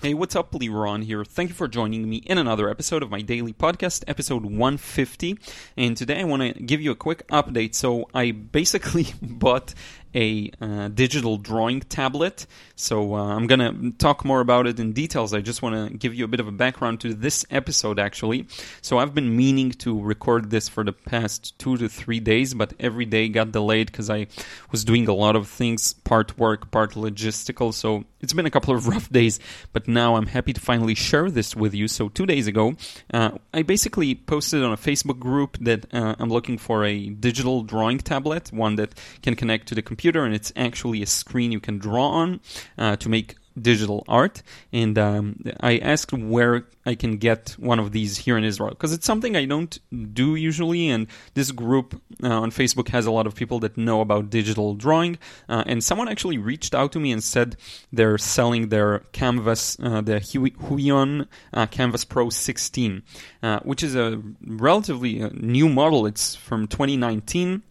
Hey, what's up, Liron here. Thank you for joining me in another episode of my daily podcast, episode 150. And today I want to give you a quick update. So, I basically bought a uh, digital drawing tablet. So uh, I'm going to talk more about it in details. I just want to give you a bit of a background to this episode, actually. So I've been meaning to record this for the past two to three days, but every day got delayed because I was doing a lot of things, part work, part logistical. So it's been a couple of rough days, but now I'm happy to finally share this with you. So two days ago, uh, I basically posted on a Facebook group that uh, I'm looking for a digital drawing tablet, one that can connect to the computer and it's actually a screen you can draw on uh, to make digital art. And um, I asked where I can get one of these here in Israel because it's something I don't do usually. And this group uh, on Facebook has a lot of people that know about digital drawing. Uh, and someone actually reached out to me and said they're selling their Kamvas, uh, the Huion uh, Kamvas Pro 16, uh, which is a relatively uh, new model. It's from 2019.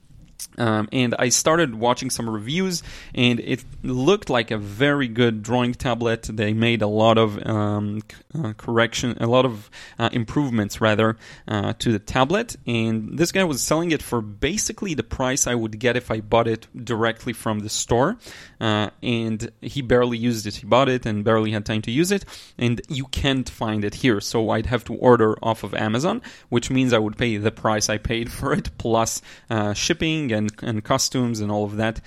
Um, and I started watching some reviews, and it looked like a very good drawing tablet. They made a lot of um, uh, correction, a lot of uh, improvements rather uh, to the tablet. And this guy was selling it for basically the price I would get if I bought it directly from the store. Uh, and he barely used it. He bought it and barely had time to use it. And you can't find it here, so I'd have to order off of Amazon, which means I would pay the price I paid for it plus uh, shipping and, and costumes and all of that.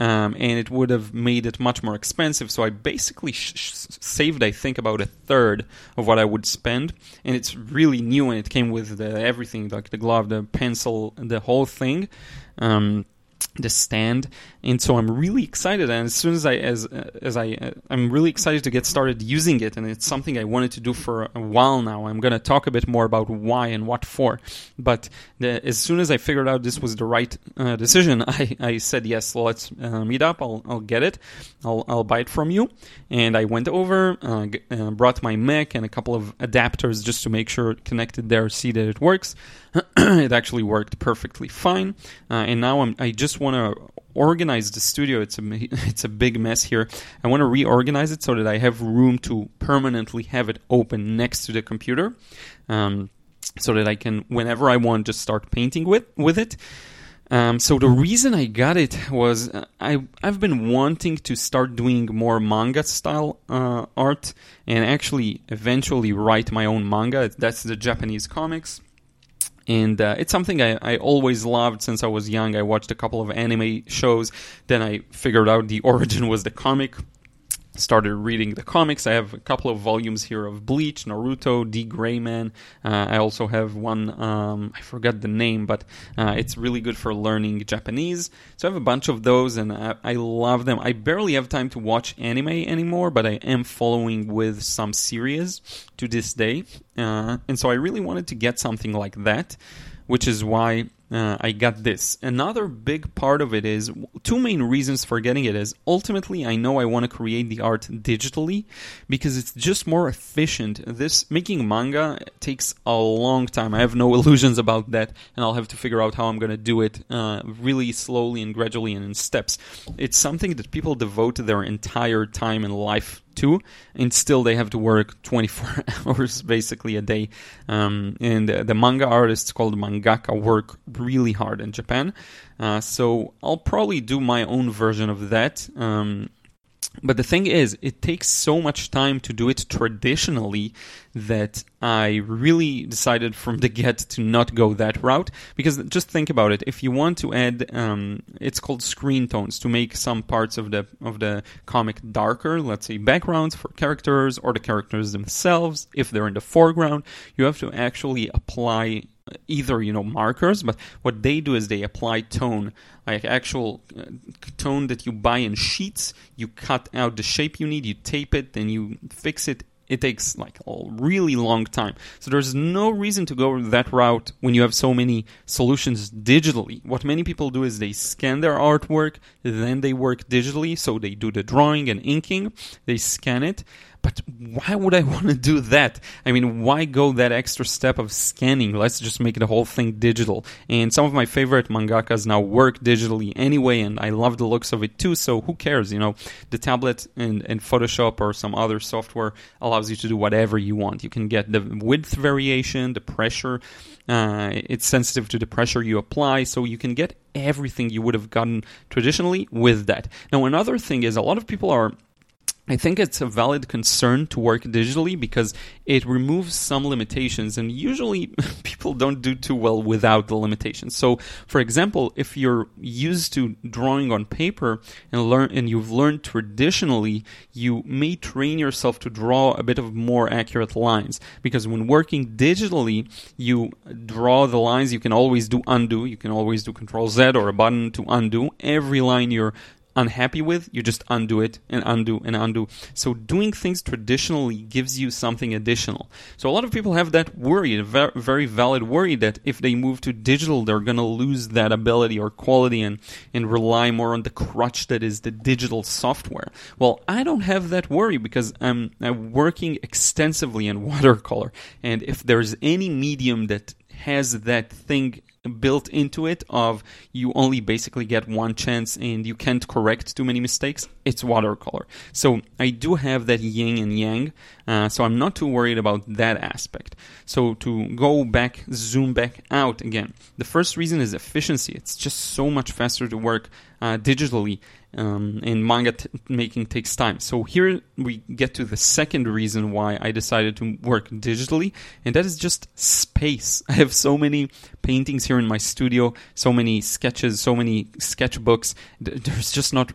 Um, and it would have made it much more expensive. So I basically sh- sh- saved, I think, about a third of what I would spend. And it's really new, and it came with the, everything, like the glove, the pencil, the whole thing. Um, the stand. And so i'm really excited. And as soon as i as as i i'm really excited to get started using it and it's something i wanted to do for a while now. I'm going to talk a bit more about why and what for. But the, as soon as i figured out this was the right uh, decision i i said yes let's uh, meet up. I'll i'll get it. I'll i'll buy it from you. And i went over uh, g- uh, brought my mac and a couple of adapters just to make sure it connected there see that it works. It actually worked perfectly fine. Uh, and now i'm i just want to organize the studio. It's a it's a big mess here. I want to reorganize it so that I have room to permanently have it open next to the computer, um, so that I can whenever I want just start painting with with it. Um, so the reason I got it was uh, I I've been wanting to start doing more manga style uh, art and actually eventually write my own manga. That's the Japanese comics and uh, it's something I, I always loved since I was young. I watched a couple of anime shows, then I figured out the origin was the comic started reading the comics. I have a couple of volumes here of Bleach, Naruto, D.Gray-man. Uh, I also have one, um, I forgot the name, but uh, it's really good for learning Japanese. So I have a bunch of those and I, I, love them. I barely have time to watch anime anymore, but I am following with some series to this day. Uh, and so I really wanted to get something like that, which is why uh, I got this. Another big part of it is two main reasons for getting it is ultimately I know I want to create the art digitally because it's just more efficient. This making manga takes a long time. I have no illusions about that, and I'll have to figure out how I'm going to do it uh, really slowly and gradually and in steps. It's something that people devote their entire time and life to, and still they have to work 24 hours basically a day. Um, and the manga artists called mangaka work really hard in Japan. Uh, so I'll probably do my own version of that. Um, but the thing is, it takes so much time to do it traditionally that I really decided from the get to not go that route. Because just think about it: if you want to add, um, it's called screen tones to make some parts of the of the comic darker. Let's say backgrounds for characters or the characters themselves. If they're in the foreground, you have to actually apply either you know markers but what they do is they apply tone like actual uh, tone that you buy in sheets you cut out the shape you need you tape it then you fix it it takes like a really long time. So there's no reason to go that route when you have so many solutions digitally. What many people do is they scan their artwork, then they work digitally. So they do the drawing and inking, they scan it, but why would I want to do that? I mean, why go that extra step of scanning? Let's just make the whole thing digital. And some of my favorite mangakas now work digitally anyway, and I love the looks of it too. So who cares? You know, the tablet and, and Photoshop or some other software allows you to do whatever you want. You can get the width variation, the pressure. Uh, it's sensitive to the pressure you apply, so you can get everything you would have gotten traditionally with that. Now, another thing is a lot of people are I think it's a valid concern to work digitally because it removes some limitations, and usually people don't do too well without the limitations. So, for example, if you're used to drawing on paper and learn and you've learned traditionally, you may train yourself to draw a bit of more accurate lines because when working digitally, you draw the lines. You can always do undo. You can always do Control Z or a button to undo every line you're unhappy with, you just undo it and undo and undo. So doing things traditionally gives you something additional. So a lot of people have that worry, a very valid worry that if they move to digital, they're going to lose that ability or quality and, and rely more on the crutch that is the digital software. Well, I don't have that worry because I'm, I'm working extensively in watercolor. And if there's any medium that has that thing built into it of you only basically get one chance and you can't correct too many mistakes it's watercolor. So i do have that yin and yang uh, so i'm not too worried about that aspect. So to go back zoom back out again the first reason is efficiency. It's just so much faster to work uh, digitally um, and manga t- making takes time. So here we get to the second reason why I decided to work digitally, and that is just space. I have so many paintings here in my studio, so many sketches, so many sketchbooks. There's just not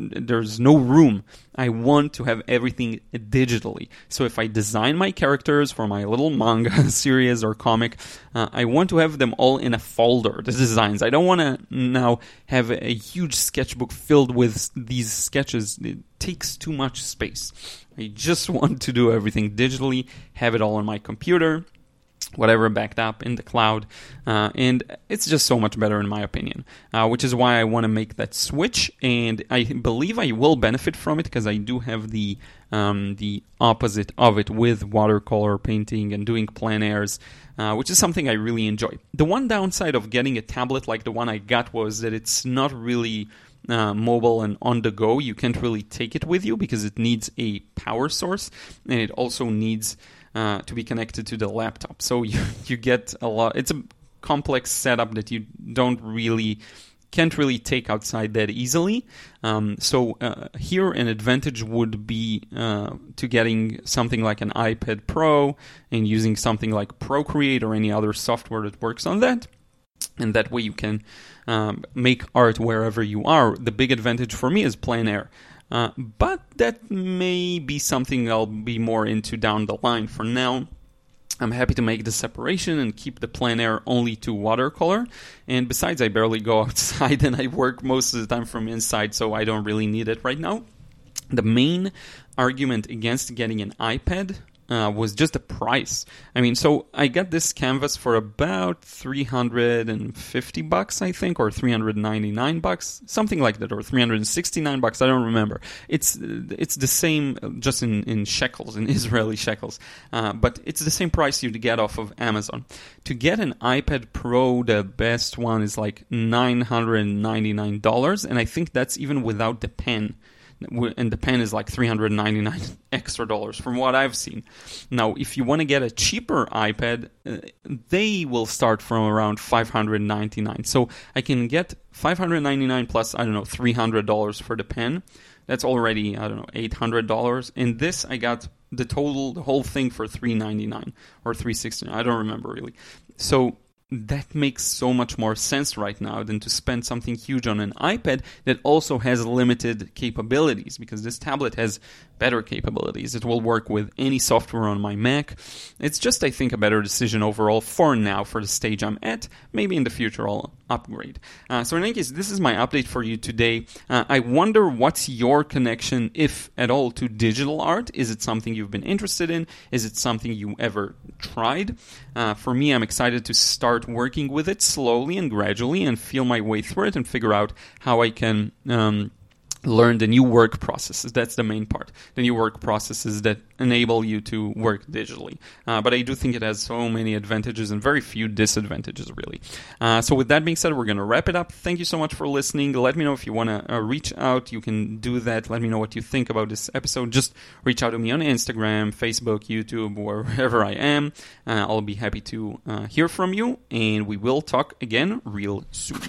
there's no room. I want to have everything digitally. So if I design my characters for my little manga series or comic, uh, I want to have them all in a folder, the designs. I don't want to now have a huge sketchbook filled with these sketches. It takes too much space. I just want to do everything digitally, have it all on my computer, whatever backed up in the cloud. Uh, and it's just so much better in my opinion uh, which is why i want to make that switch. And i believe i will benefit from it because i do have the um, the opposite of it with watercolor painting and doing plein airs uh, which is something i really enjoy. The one downside of getting a tablet like the one i got was that it's not really uh, mobile and on the go. You can't really take it with you because it needs a power source and it also needs uh, to be connected to the laptop. So you, you get a lot. It's a complex setup that you don't really can't really take outside that easily. Um, so uh, here, an advantage would be uh, to getting something like an iPad Pro and using something like Procreate or any other software that works on that. And that way you can um, make art wherever you are. The big advantage for me is plein air. Uh, but that may be something I'll be more into down the line. For now, I'm happy to make the separation and keep the plein air only to watercolor. And besides, I barely go outside and I work most of the time from inside, so I don't really need it right now. The main argument against getting an iPad uh, was just the price. I mean, so I got this Kamvas for about 350 bucks, I think, or 399 bucks, something like that, or 369 bucks. I don't remember. It's it's the same, just in, in shekels, in Israeli shekels, uh, but it's the same price you'd get off of Amazon. To get an iPad Pro, the best one is like 999 dollars, and I think that's even without the pen and the pen is like 399 extra dollars from what I've seen. Now, if you want to get a cheaper iPad, uh, they will start from around 599. So I can get 599 plus I don't know 300 dollars for the pen. That's already I don't know 800 dollars. And this, I got the total, the whole thing for 399 or 369. I don't remember really. So that makes so much more sense right now than to spend something huge on an iPad that also has limited capabilities because this tablet has better capabilities. It will work with any software on my Mac. It's just, I think, a better decision overall for now, for the stage I'm at. Maybe in the future I'll upgrade. Uh, so in any case, this is my update for you today. Uh, I wonder what's your connection, if at all, to digital art. Is it something you've been interested in? Is it something you ever tried? Uh, for me, I'm excited to start working with it slowly and gradually and feel my way through it and figure out how I can. Um, learn the new work processes. That's the main part. The new work processes that enable you to work digitally. Uh, but I do think it has so many advantages and very few disadvantages, really. Uh, so, with that being said, we're going to wrap it up. Thank you so much for listening. Let me know if you want to uh, reach out. You can do that. Let me know what you think about this episode. Just reach out to me on Instagram, Facebook, YouTube, wherever I am. Uh, I'll be happy to uh, hear from you, and we will talk again real soon.